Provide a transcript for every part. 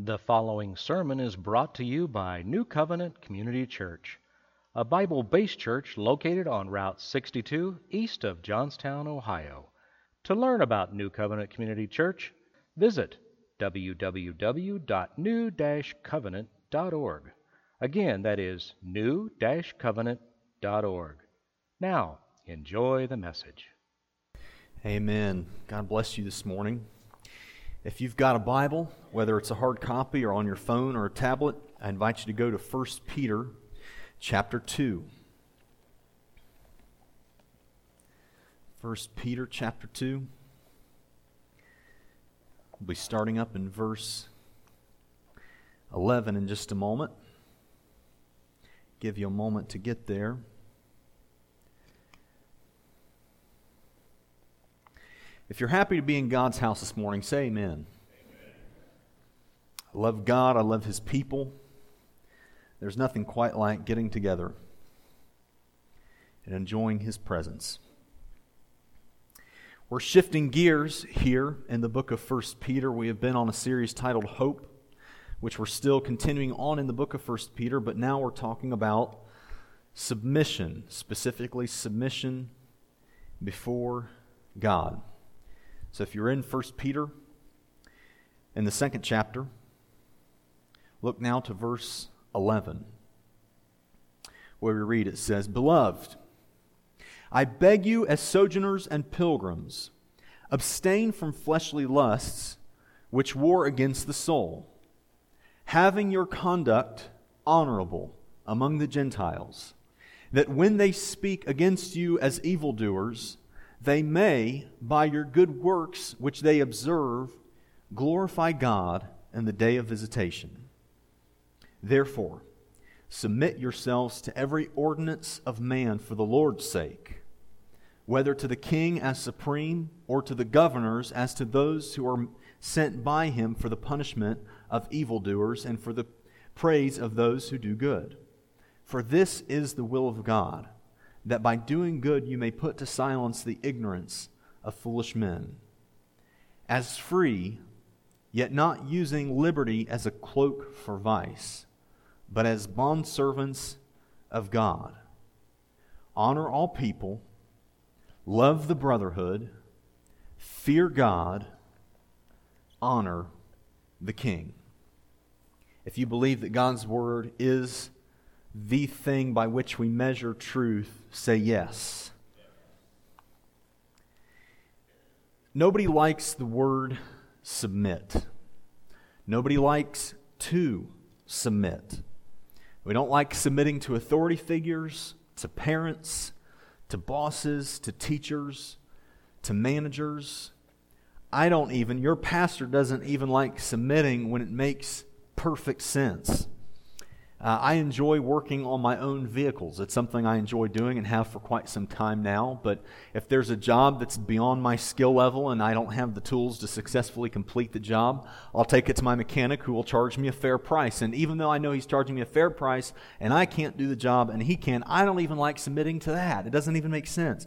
The following sermon is brought to you by New Covenant Community Church, a Bible based church located on Route 62 east of Johnstown, Ohio. To learn about New Covenant Community Church, visit www.new covenant.org. Again, that is new covenant.org. Now, enjoy the message. Amen. God bless you this morning. If you've got a Bible, whether it's a hard copy or on your phone or a tablet, I invite you to go to 1 Peter chapter 2. 1 Peter chapter 2. We'll be starting up in verse 11 in just a moment. Give you a moment to get there. If you're happy to be in God's house this morning, say amen. amen. I love God, I love His people. There's nothing quite like getting together and enjoying His presence. We're shifting gears here in the book of 1 Peter. We have been on a series titled Hope, which we're still continuing on in the book of 1 Peter, but now we're talking about submission, specifically submission before God. So if you're in 1 Peter, in the second chapter, look now to verse 11, where we read it says, Beloved, I beg you as sojourners and pilgrims, abstain from fleshly lusts which war against the soul, having your conduct honorable among the Gentiles, that when they speak against you as evildoers, they may, by your good works which they observe, glorify God in the day of visitation. Therefore, submit yourselves to every ordinance of man for the Lord's sake, whether to the king as supreme, or to the governors as to those who are sent by him for the punishment of evildoers and for the praise of those who do good. For this is the will of God that by doing good you may put to silence the ignorance of foolish men. As free, yet not using liberty as a cloak for vice, but as bondservants of God. Honor all people, love the brotherhood, fear God, honor the king. If you believe that God's word is the thing by which we measure truth, say yes. Nobody likes the word submit. Nobody likes to submit. We don't like submitting to authority figures, to parents, to bosses, to teachers, to managers. I don't even, your pastor doesn't even like submitting when it makes perfect sense. Uh, I enjoy working on my own vehicles. It's something I enjoy doing and have for quite some time now. But if there's a job that's beyond my skill level and I don't have the tools to successfully complete the job, I'll take it to my mechanic who will charge me a fair price. And even though I know he's charging me a fair price and I can't do the job and he can, I don't even like submitting to that. It doesn't even make sense.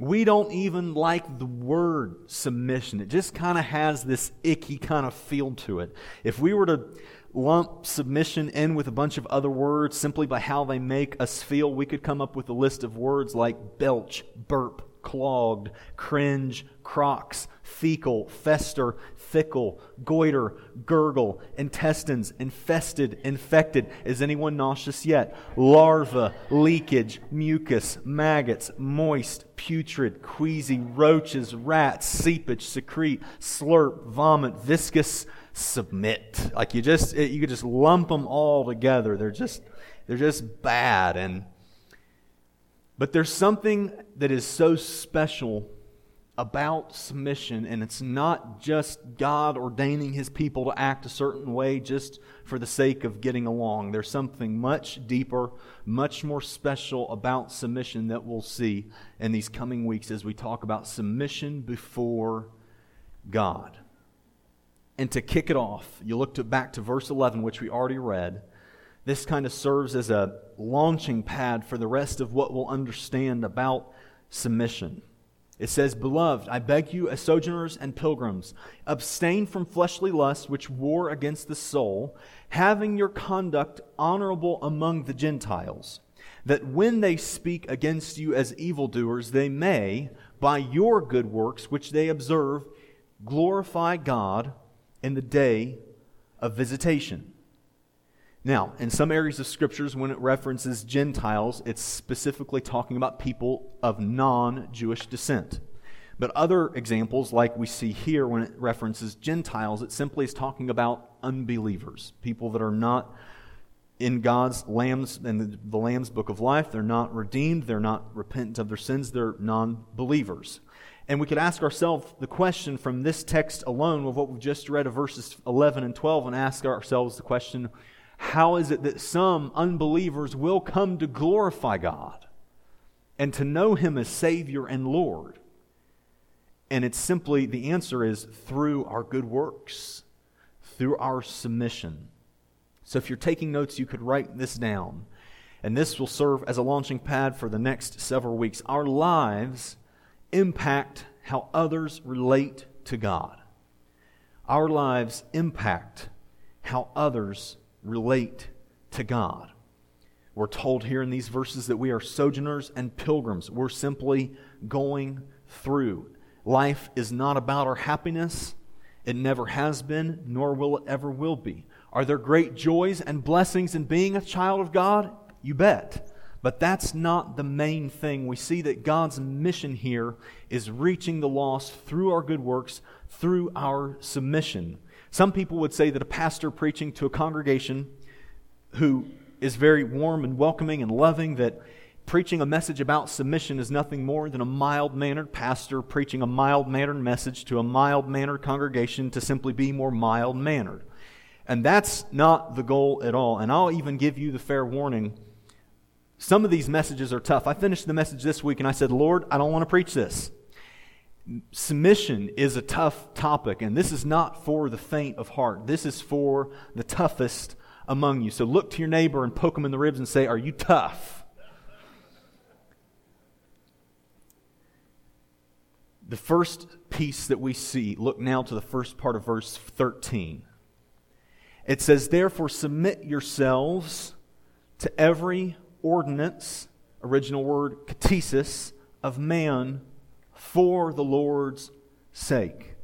We don't even like the word submission. It just kind of has this icky kind of feel to it. If we were to lump submission in with a bunch of other words simply by how they make us feel, we could come up with a list of words like belch, burp, clogged, cringe, crocs, fecal, fester, fickle, goiter, gurgle, intestines, infested, infected. Is anyone nauseous yet? Larva, leakage, mucus, maggots, moist, putrid, queasy, roaches, rats, seepage, secrete, slurp, vomit, viscous, submit. Like you just you could just lump them all together. They're just they're just bad and but there's something that is so special about submission, and it's not just God ordaining his people to act a certain way just for the sake of getting along. There's something much deeper, much more special about submission that we'll see in these coming weeks as we talk about submission before God. And to kick it off, you look to, back to verse 11, which we already read. This kind of serves as a launching pad for the rest of what we'll understand about submission. It says, Beloved, I beg you, as sojourners and pilgrims, abstain from fleshly lusts which war against the soul, having your conduct honorable among the Gentiles, that when they speak against you as evildoers, they may, by your good works which they observe, glorify God in the day of visitation. Now, in some areas of scriptures, when it references Gentiles, it's specifically talking about people of non Jewish descent. But other examples, like we see here when it references Gentiles, it simply is talking about unbelievers, people that are not in God's lambs in the, the lamb's book of life. They're not redeemed. They're not repentant of their sins. They're non-believers. And we could ask ourselves the question from this text alone, of what we've just read of verses 11 and 12, and ask ourselves the question how is it that some unbelievers will come to glorify God and to know Him as Savior and Lord? And it's simply the answer is through our good works, through our submission. So if you're taking notes, you could write this down. And this will serve as a launching pad for the next several weeks. Our lives impact how others relate to God. Our lives impact how others relate to God. We're told here in these verses that we are sojourners and pilgrims. We're simply going through. Life is not about our happiness. It never has been, nor will it ever will be. Are there great joys and blessings in being a child of God? You bet. But that's not the main thing. We see that God's mission here is reaching the lost through our good works, through our submission. Some people would say that a pastor preaching to a congregation who is very warm and welcoming and loving, that preaching a message about submission is nothing more than a mild mannered pastor preaching a mild mannered message to a mild mannered congregation to simply be more mild mannered. And that's not the goal at all. And I'll even give you the fair warning. Some of these messages are tough. I finished the message this week and I said, Lord, I don't want to preach this submission is a tough topic, and this is not for the faint of heart. This is for the toughest among you. So look to your neighbor and poke him in the ribs and say, Are you tough? The first piece that we see, look now to the first part of verse 13. It says, Therefore, submit yourselves to every ordinance, original word, ktisis, of man for the Lord's sake.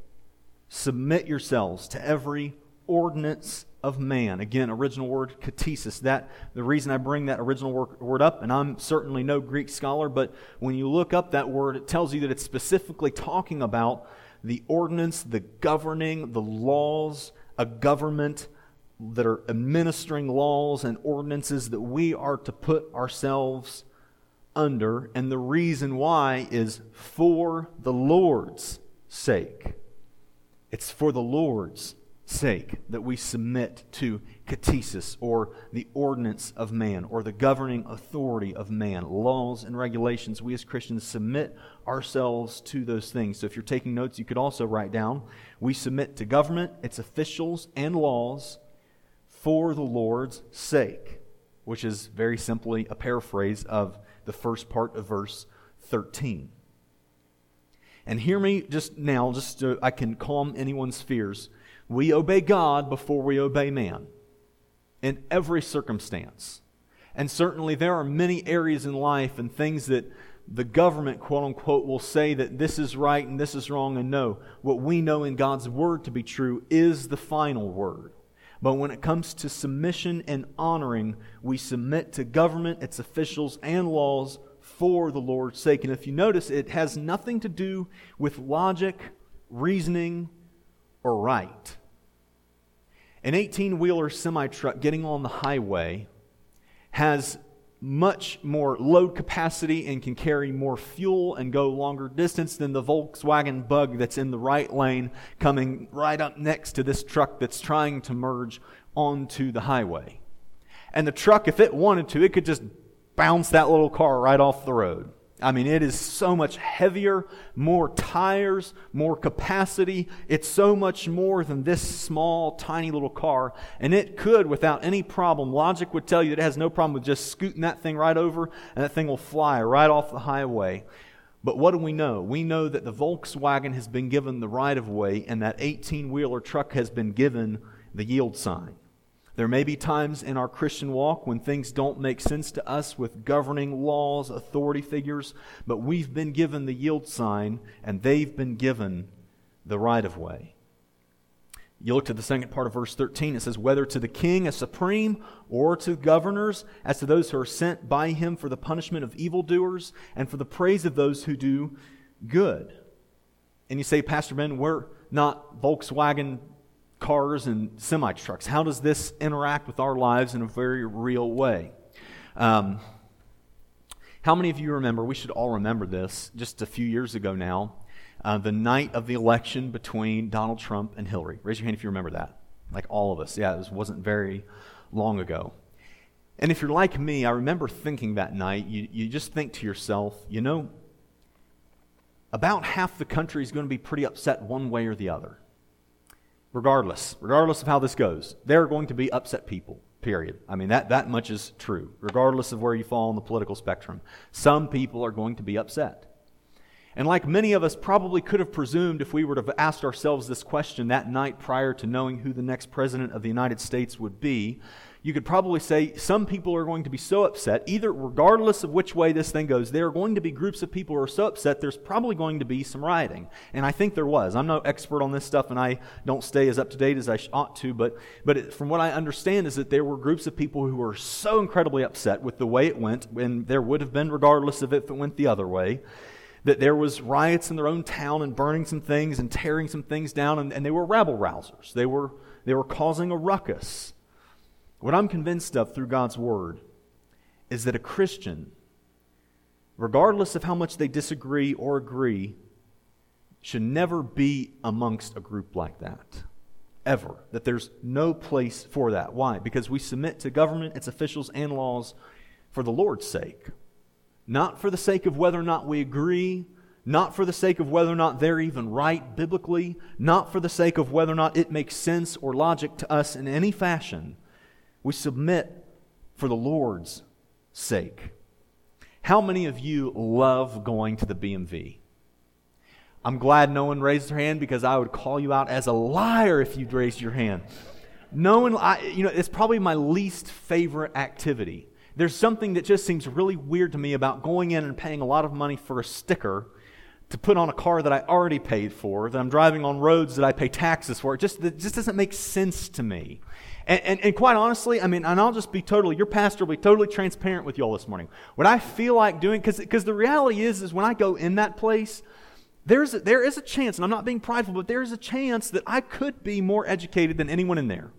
Submit yourselves to every ordinance of man. Again, original word ktisis. That the reason I bring that original word, word up, and I'm certainly no Greek scholar, but when you look up that word, it tells you that it's specifically talking about the ordinance, the governing, the laws, a government that are administering laws and ordinances that we are to put ourselves under, and the reason why is for the Lord's sake. It's for the Lord's sake that we submit to ktisis, or the ordinance of man, or the governing authority of man, laws and regulations. We as Christians submit ourselves to those things. So if you're taking notes, you could also write down we submit to government, its officials, and laws for the Lord's sake, which is very simply a paraphrase of the first part of verse 13. And hear me just now, just so I can calm anyone's fears. We obey God before we obey man in every circumstance. And certainly there are many areas in life and things that the government, quote unquote, will say that this is right and this is wrong, and no. What we know in God's word to be true is the final word. But when it comes to submission and honoring, we submit to government, its officials, and laws for the Lord's sake. And if you notice, it has nothing to do with logic, reasoning, or right. An 18 wheeler semi truck getting on the highway has much more load capacity and can carry more fuel and go longer distance than the Volkswagen bug that's in the right lane coming right up next to this truck that's trying to merge onto the highway. And the truck, if it wanted to, it could just bounce that little car right off the road. I mean, it is so much heavier, more tires, more capacity. It's so much more than this small, tiny little car. And it could, without any problem, logic would tell you that it has no problem with just scooting that thing right over and that thing will fly right off the highway. But what do we know? We know that the Volkswagen has been given the right of way and that 18 wheeler truck has been given the yield sign. There may be times in our Christian walk when things don't make sense to us with governing laws, authority figures, but we've been given the yield sign and they've been given the right of way. You look to the second part of verse 13, it says, Whether to the king as supreme or to governors, as to those who are sent by him for the punishment of evildoers and for the praise of those who do good. And you say, Pastor Ben, we're not Volkswagen cars and semi trucks. How does this interact with our lives in a very real way? Um, how many of you remember, we should all remember this, just a few years ago now, uh, the night of the election between Donald Trump and Hillary. Raise your hand if you remember that. Like all of us. Yeah, it was, wasn't very long ago. And if you're like me, I remember thinking that night, you, you just think to yourself, you know, about half the country is going to be pretty upset one way or the other. Regardless, regardless of how this goes, there are going to be upset people, period. I mean, that, that much is true, regardless of where you fall on the political spectrum. Some people are going to be upset. And like many of us probably could have presumed if we were to have asked ourselves this question that night prior to knowing who the next president of the United States would be, you could probably say some people are going to be so upset, either regardless of which way this thing goes, there are going to be groups of people who are so upset there's probably going to be some rioting. And I think there was. I'm no expert on this stuff and I don't stay as up to date as I ought to, but, but it, from what I understand is that there were groups of people who were so incredibly upset with the way it went, and there would have been regardless of if it went the other way that there was riots in their own town and burning some things and tearing some things down, and, and they were rabble rousers. They were, they were causing a ruckus. What I'm convinced of through God's Word is that a Christian, regardless of how much they disagree or agree, should never be amongst a group like that. Ever. That there's no place for that. Why? Because we submit to government, its officials, and laws for the Lord's sake not for the sake of whether or not we agree, not for the sake of whether or not they're even right biblically, not for the sake of whether or not it makes sense or logic to us in any fashion. We submit for the Lord's sake. How many of you love going to the BMV? I'm glad no one raised their hand because I would call you out as a liar if you'd raised your hand. No one, I, you know, it's probably my least favorite activity there's something that just seems really weird to me about going in and paying a lot of money for a sticker to put on a car that I already paid for, that I'm driving on roads that I pay taxes for. It just, it just doesn't make sense to me. And, and, and, quite honestly, I mean, and I'll just be totally, your pastor will be totally transparent with you all this morning. What I feel like doing, because the reality is, is when I go in that place, there's a, there is a chance, and I'm not being prideful, but there is a chance that I could be more educated than anyone in there.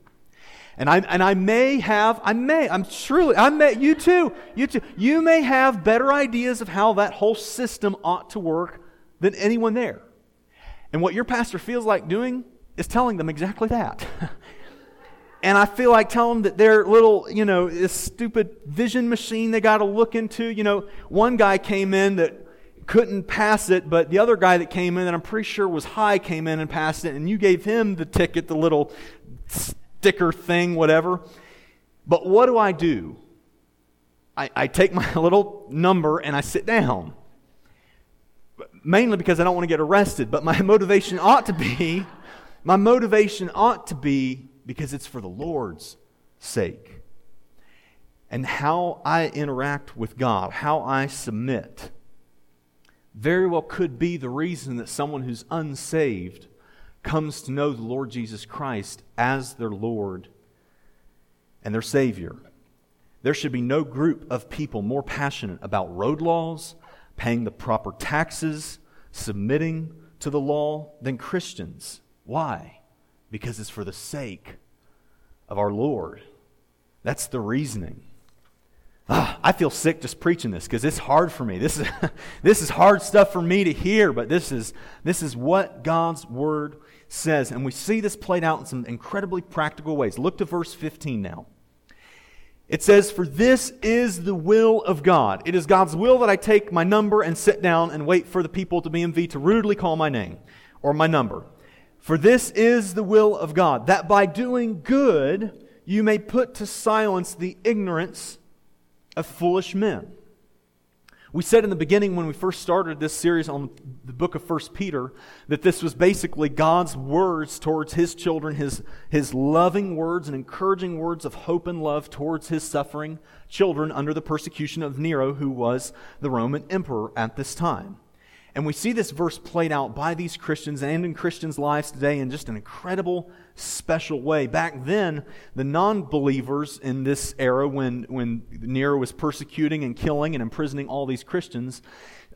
And I, and I may have, I may, I'm truly, I may, you too, you too, you may have better ideas of how that whole system ought to work than anyone there. And what your pastor feels like doing is telling them exactly that. and I feel like telling them that their little, you know, this stupid vision machine they got to look into. You know, one guy came in that couldn't pass it, but the other guy that came in that I'm pretty sure was high came in and passed it, and you gave him the ticket, the little sticker thing, whatever. But what do I do? I, I take my little number and I sit down. Mainly because I don't want to get arrested, but my motivation ought to be, my motivation ought to be because it's for the Lord's sake. And how I interact with God, how I submit, very well could be the reason that someone who's unsaved comes to know the Lord Jesus Christ as their Lord and their Savior. There should be no group of people more passionate about road laws, paying the proper taxes, submitting to the law than Christians. Why? Because it's for the sake of our Lord. That's the reasoning. Ah, I feel sick just preaching this because it's hard for me. This is, this is hard stuff for me to hear, but this is, this is what God's Word says. And we see this played out in some incredibly practical ways. Look to verse 15 now. It says, For this is the will of God. It is God's will that I take my number and sit down and wait for the people to be BMV to rudely call my name or my number. For this is the will of God, that by doing good you may put to silence the ignorance of foolish men. We said in the beginning when we first started this series on the book of 1 Peter that this was basically God's words towards his children, his, his loving words and encouraging words of hope and love towards his suffering children under the persecution of Nero, who was the Roman emperor at this time. And we see this verse played out by these Christians and in Christians' lives today in just an incredible, special way. Back then, the non believers in this era, when, when Nero was persecuting and killing and imprisoning all these Christians,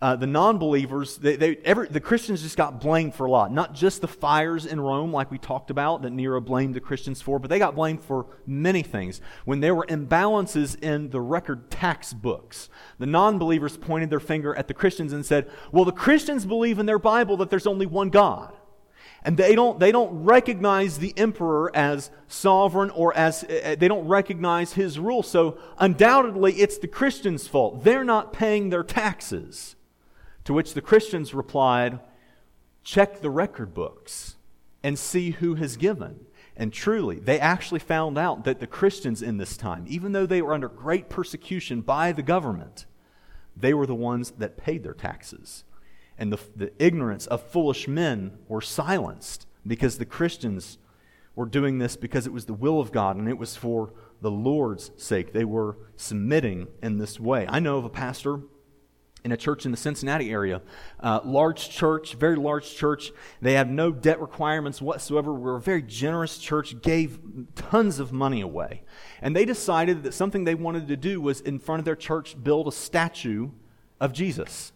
uh, the non believers, the Christians just got blamed for a lot. Not just the fires in Rome, like we talked about, that Nero blamed the Christians for, but they got blamed for many things. When there were imbalances in the record tax books, the non believers pointed their finger at the Christians and said, Well, the Christians believe in their Bible that there's only one God. And they don't, they don't recognize the emperor as sovereign or as, uh, they don't recognize his rule. So undoubtedly, it's the Christians' fault. They're not paying their taxes. To which the Christians replied, Check the record books and see who has given. And truly, they actually found out that the Christians in this time, even though they were under great persecution by the government, they were the ones that paid their taxes. And the, the ignorance of foolish men were silenced because the Christians were doing this because it was the will of God and it was for the Lord's sake. They were submitting in this way. I know of a pastor in a church in the Cincinnati area. Uh, large church, very large church. They have no debt requirements whatsoever. We're a very generous church, gave tons of money away. And they decided that something they wanted to do was in front of their church build a statue of Jesus.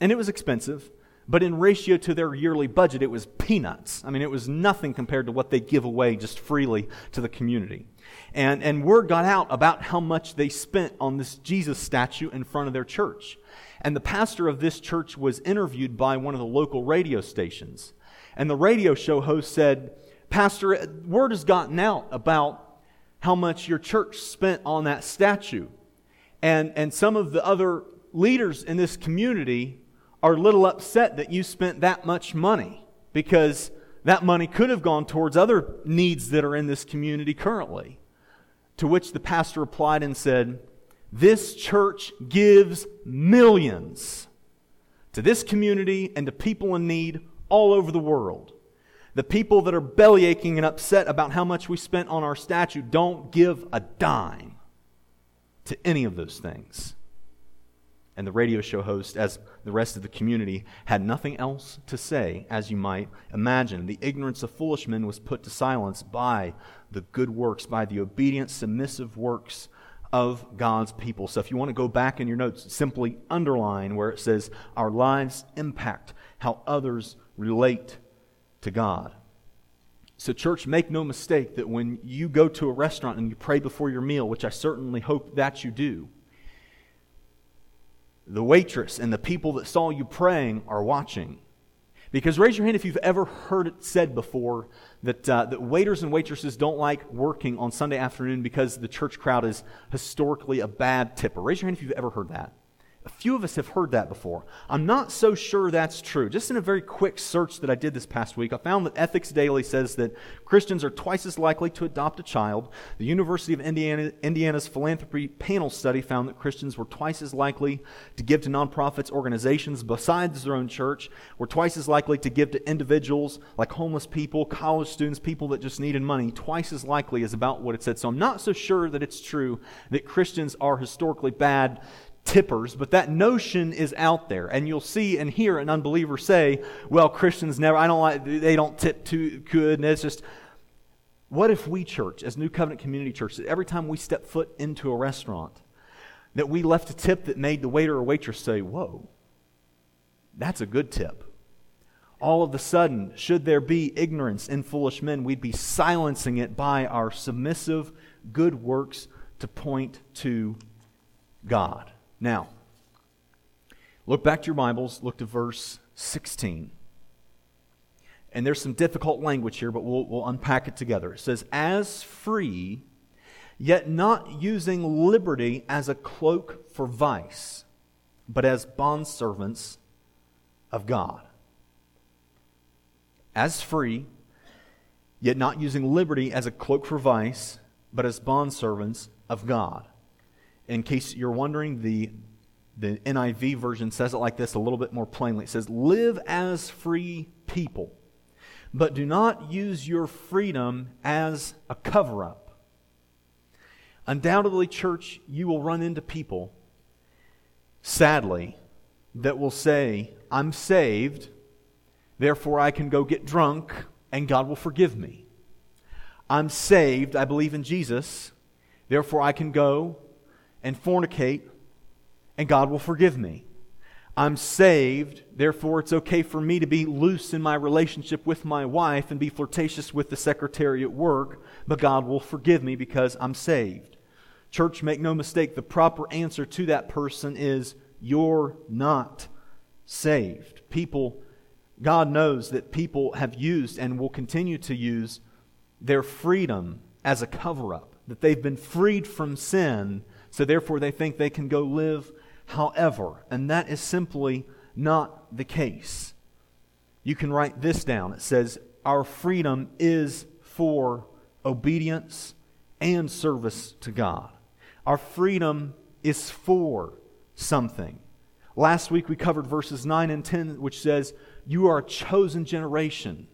And it was expensive, but in ratio to their yearly budget, it was peanuts. I mean, it was nothing compared to what they give away just freely to the community. And, and word got out about how much they spent on this Jesus statue in front of their church. And the pastor of this church was interviewed by one of the local radio stations. And the radio show host said, Pastor, word has gotten out about how much your church spent on that statue. And, and some of the other leaders in this community are a little upset that you spent that much money because that money could have gone towards other needs that are in this community currently. To which the pastor replied and said, this church gives millions to this community and to people in need all over the world. The people that are belly aching and upset about how much we spent on our statue don't give a dime to any of those things. And the radio show host, as the rest of the community, had nothing else to say, as you might imagine. The ignorance of foolish men was put to silence by the good works, by the obedient, submissive works of God's people. So if you want to go back in your notes, simply underline where it says, Our lives impact how others relate to God. So, church, make no mistake that when you go to a restaurant and you pray before your meal, which I certainly hope that you do, the waitress and the people that saw you praying are watching. Because raise your hand if you've ever heard it said before that, uh, that waiters and waitresses don't like working on Sunday afternoon because the church crowd is historically a bad tipper. Raise your hand if you've ever heard that. A few of us have heard that before. I'm not so sure that's true. Just in a very quick search that I did this past week, I found that Ethics Daily says that Christians are twice as likely to adopt a child. The University of Indiana, Indiana's philanthropy panel study found that Christians were twice as likely to give to nonprofits, organizations besides their own church, were twice as likely to give to individuals like homeless people, college students, people that just needed money. Twice as likely is about what it said. So I'm not so sure that it's true that Christians are historically bad tippers, but that notion is out there. And you'll see and hear an unbeliever say, well, Christians never, I don't like, they don't tip too good. And it's just, what if we, church, as New Covenant Community Church, every time we step foot into a restaurant, that we left a tip that made the waiter or waitress say, whoa, that's a good tip. All of a sudden, should there be ignorance in foolish men, we'd be silencing it by our submissive good works to point to God. Now, look back to your Bibles, look to verse 16. And there's some difficult language here, but we'll, we'll unpack it together. It says, As free, yet not using liberty as a cloak for vice, but as bondservants of God. As free, yet not using liberty as a cloak for vice, but as bondservants of God in case you're wondering, the The NIV version says it like this a little bit more plainly. It says, Live as free people, but do not use your freedom as a cover up. Undoubtedly, church, you will run into people, sadly, that will say, I'm saved, therefore I can go get drunk and God will forgive me. I'm saved, I believe in Jesus, therefore I can go and fornicate and God will forgive me. I'm saved, therefore it's okay for me to be loose in my relationship with my wife and be flirtatious with the secretary at work, but God will forgive me because I'm saved. Church, make no mistake, the proper answer to that person is you're not saved. People, God knows that people have used and will continue to use their freedom as a cover up, that they've been freed from sin, so therefore they think they can go live however. And that is simply not the case. You can write this down. It says, Our freedom is for obedience and service to God. Our freedom is for something. Last week we covered verses 9 and 10, which says, You are a chosen generation,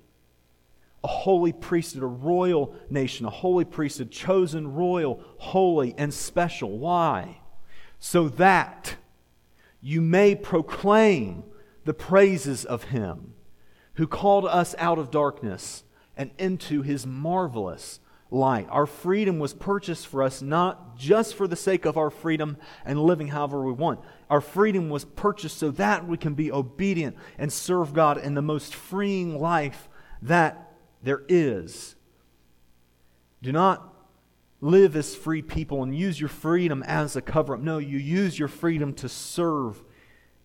holy priesthood, a royal nation, a holy priesthood, chosen, royal, holy, and special. Why? So that you may proclaim the praises of Him who called us out of darkness and into His marvelous light. Our freedom was purchased for us not just for the sake of our freedom and living however we want. Our freedom was purchased so that we can be obedient and serve God in the most freeing life that there is. Do not live as free people and use your freedom as a cover up. No, you use your freedom to serve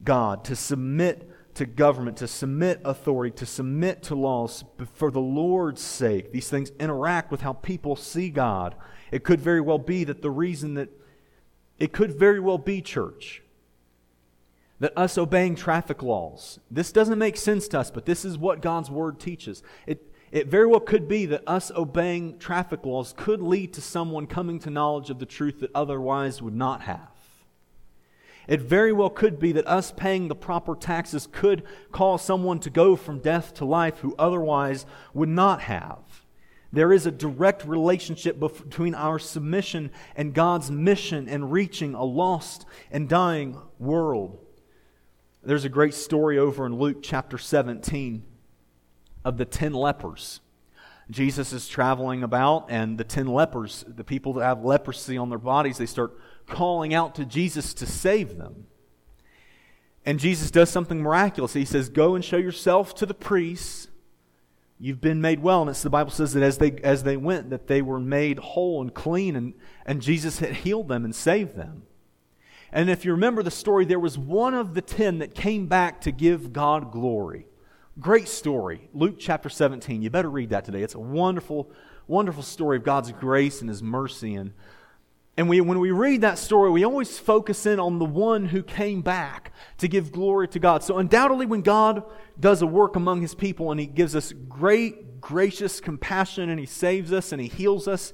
God, to submit to government, to submit authority, to submit to laws for the Lord's sake. These things interact with how people see God. It could very well be that the reason that it could very well be, church, that us obeying traffic laws, this doesn't make sense to us, but this is what God's Word teaches. It, it very well could be that us obeying traffic laws could lead to someone coming to knowledge of the truth that otherwise would not have. It very well could be that us paying the proper taxes could cause someone to go from death to life who otherwise would not have. There is a direct relationship between our submission and God's mission in reaching a lost and dying world. There's a great story over in Luke chapter 17 of the ten lepers. Jesus is traveling about, and the ten lepers, the people that have leprosy on their bodies, they start calling out to Jesus to save them. And Jesus does something miraculous. He says, Go and show yourself to the priests. You've been made well. And the Bible says that as they, as they went, that they were made whole and clean, and, and Jesus had healed them and saved them. And if you remember the story, there was one of the ten that came back to give God glory. Great story. Luke chapter 17. You better read that today. It's a wonderful, wonderful story of God's grace and His mercy. And and we, when we read that story, we always focus in on the one who came back to give glory to God. So, undoubtedly, when God does a work among his people and he gives us great, gracious compassion and he saves us and he heals us,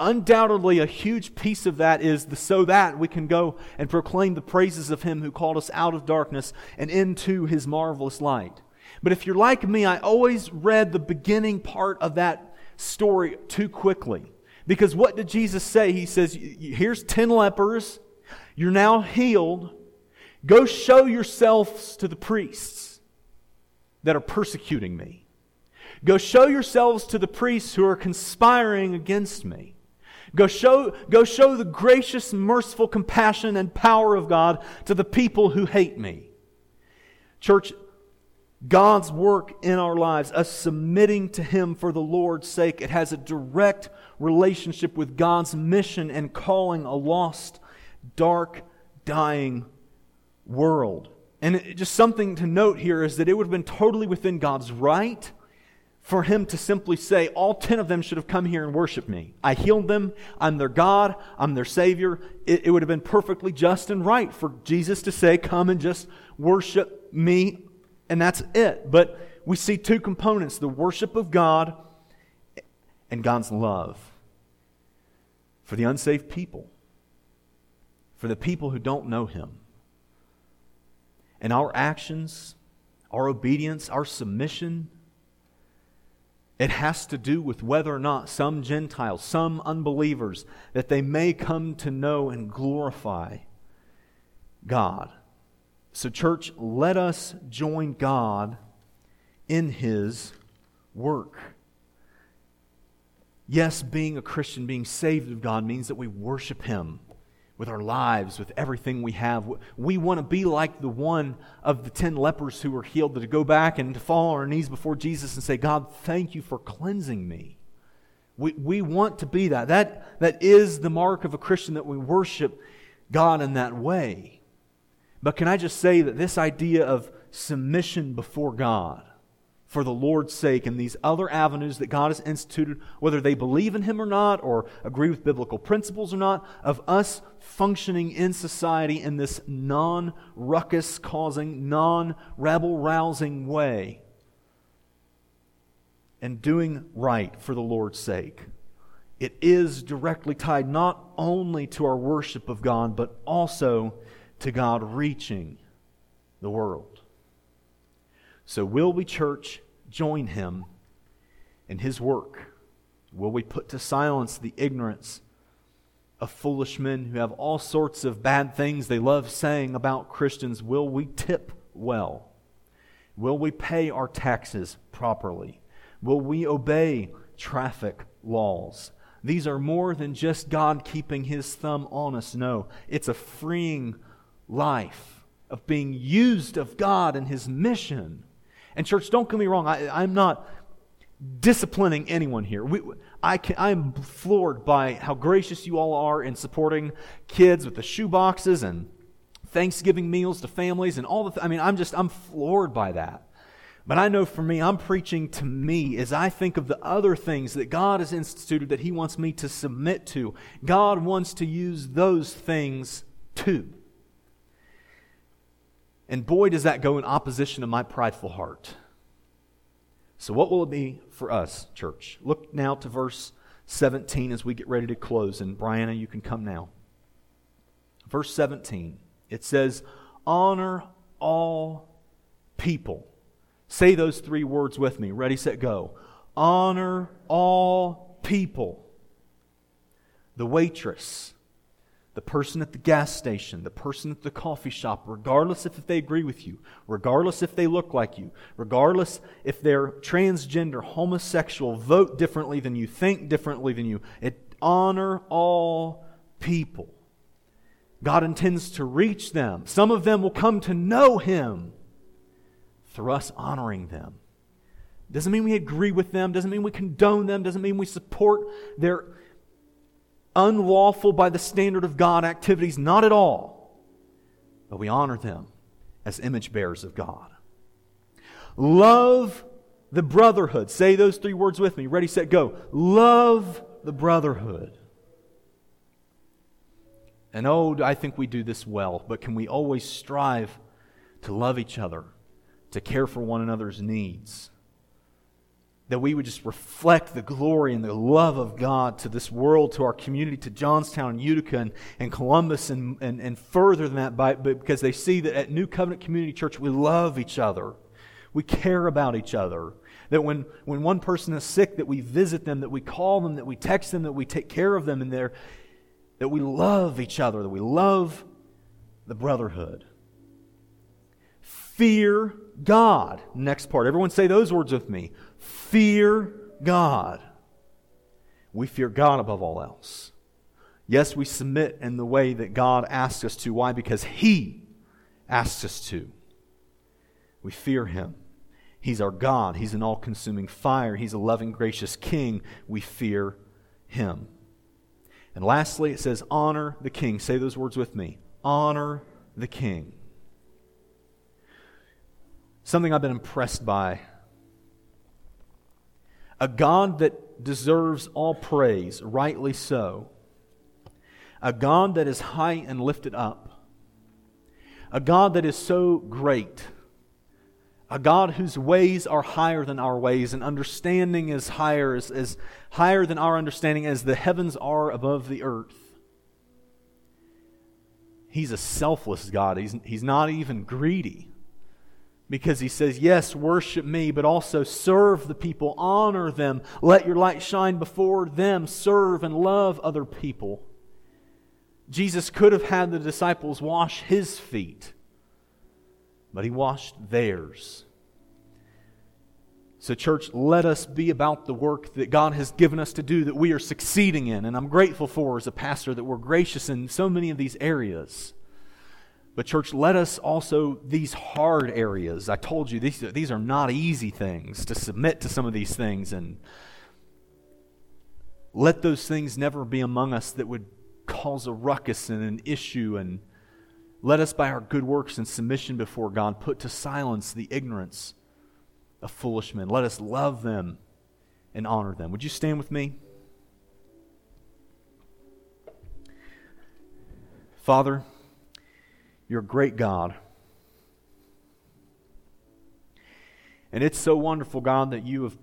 undoubtedly a huge piece of that is the, so that we can go and proclaim the praises of him who called us out of darkness and into his marvelous light. But if you're like me, I always read the beginning part of that story too quickly. Because what did Jesus say? He says, Here's 10 lepers. You're now healed. Go show yourselves to the priests that are persecuting me. Go show yourselves to the priests who are conspiring against me. Go show, go show the gracious, merciful compassion and power of God to the people who hate me. Church, God's work in our lives, us submitting to Him for the Lord's sake, it has a direct relationship with God's mission and calling a lost, dark, dying world. And it, just something to note here is that it would have been totally within God's right for him to simply say, All ten of them should have come here and worshiped me. I healed them. I'm their God. I'm their Savior. It, it would have been perfectly just and right for Jesus to say, Come and just worship me. And that's it. But we see two components the worship of God and God's love for the unsaved people, for the people who don't know Him. And our actions, our obedience, our submission, it has to do with whether or not some Gentiles, some unbelievers, that they may come to know and glorify God. So, church, let us join God in His work. Yes, being a Christian, being saved of God, means that we worship Him with our lives, with everything we have. We want to be like the one of the ten lepers who were healed, to go back and to fall on our knees before Jesus and say, God, thank you for cleansing me. We, we want to be that. that. That is the mark of a Christian that we worship God in that way. But can I just say that this idea of submission before God, for the Lord's sake and these other avenues that God has instituted, whether they believe in Him or not, or agree with biblical principles or not, of us functioning in society in this non ruckus causing, non rebel rousing way, and doing right for the Lord's sake. It is directly tied not only to our worship of God, but also to God reaching the world. So, will we, church, join him in his work? Will we put to silence the ignorance of foolish men who have all sorts of bad things they love saying about Christians? Will we tip well? Will we pay our taxes properly? Will we obey traffic laws? These are more than just God keeping his thumb on us. No, it's a freeing life of being used of God and his mission and, church, don't get me wrong, I, am not disciplining anyone here. We, I can, I'm floored by how gracious you all are in supporting kids with the shoe boxes and Thanksgiving meals to families and all the. Th- I mean, I'm just, I'm floored by that. But I know for me, I'm preaching to me as I think of the other things that God has instituted that He wants me to submit to. God wants to use those things too. And boy, does that go in opposition to my prideful heart. So, what will it be for us, church? Look now to verse 17 as we get ready to close. And, Brianna, you can come now. Verse 17, it says, Honor all people. Say those three words with me. Ready, set, go. Honor all people. The waitress, the person at the gas station, the person at the coffee shop, regardless if they agree with you, regardless if they look like you, regardless if they're transgender, homosexual, vote differently than you, think differently than you, it honor all people. God intends to reach them. Some of them will come to know him through us honoring them. Doesn't mean we agree with them, doesn't mean we condone them, doesn't mean we support their unlawful by the standard of God activities, not at all. But we honor them as image bearers of God. Love the brotherhood. Say those three words with me. Ready, set, go. Love the brotherhood. And oh, I think we do this well, but can we always strive to love each other, to care for one another's needs? That we would just reflect the glory and the love of God to this world, to our community, to Johnstown Utica and, and Columbus, and, and, and further than that, by, because they see that at New Covenant Community Church, we love each other. We care about each other. That when, when one person is sick, that we visit them, that we call them, that we text them, that we take care of them, and there, that we love each other, that we love the brotherhood. Fear God. Next part. Everyone say those words with me fear God. We fear God above all else. Yes, we submit in the way that God asks us to. Why? Because He asks us to. We fear Him. He's our God. He's an all consuming fire. He's a loving, gracious King. We fear Him. And lastly, it says, Honor the King. Say those words with me. Honor the King. Something I've been impressed by a God that deserves all praise, rightly so. A God that is high and lifted up. A God that is so great. A God whose ways are higher than our ways, and understanding is higher, is, is higher than our understanding as the heavens are above the earth. He's a selfless God. He's, he's not even greedy because he says, Yes, worship me, but also serve the people, honor them, let your light shine before them, serve and love other people. Jesus could have had the disciples wash his feet, but he washed theirs. So, church, let us be about the work that God has given us to do that we are succeeding in. And I'm grateful for as a pastor that we're gracious in so many of these areas. But, church, let us also, these hard areas, I told you, these, these are not easy things to submit to some of these things. And let those things never be among us that would cause a ruckus and an issue. And let us, by our good works and submission before God, put to silence the ignorance of foolish men. Let us love them and honor them. Would you stand with me? Father, you're great God. And it's so wonderful, God, that you have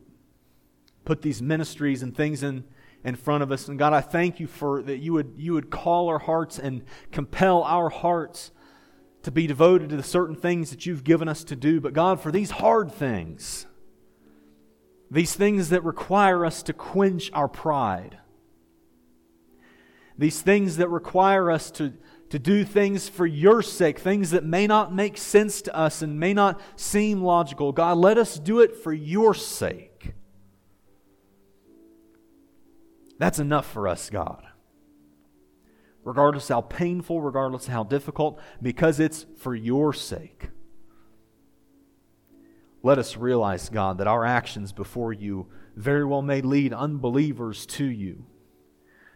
put these ministries and things in, in front of us. And God, I thank you for that you would, you would call our hearts and compel our hearts to be devoted to the certain things that you've given us to do. But God, for these hard things, these things that require us to quench our pride, these things that require us to, to do things for your sake, things that may not make sense to us and may not seem logical. God, let us do it for your sake. That's enough for us, God regardless how painful, regardless how difficult, because it's for your sake. Let us realize, God, that our actions before you very well may lead unbelievers to you.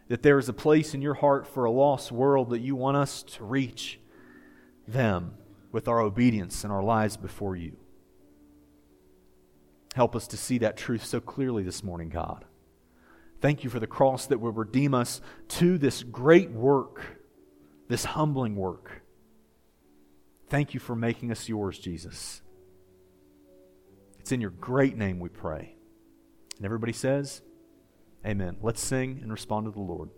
That there is a place in your heart for a lost world that you want us to reach them with our obedience and our lives before you. Help us to see that truth so clearly this morning, God. Thank you for the cross that will redeem us to this great work, this humbling work. Thank you for making us yours, Jesus. It's in your great name we pray. And everybody says, Amen. Let's sing and respond to the Lord.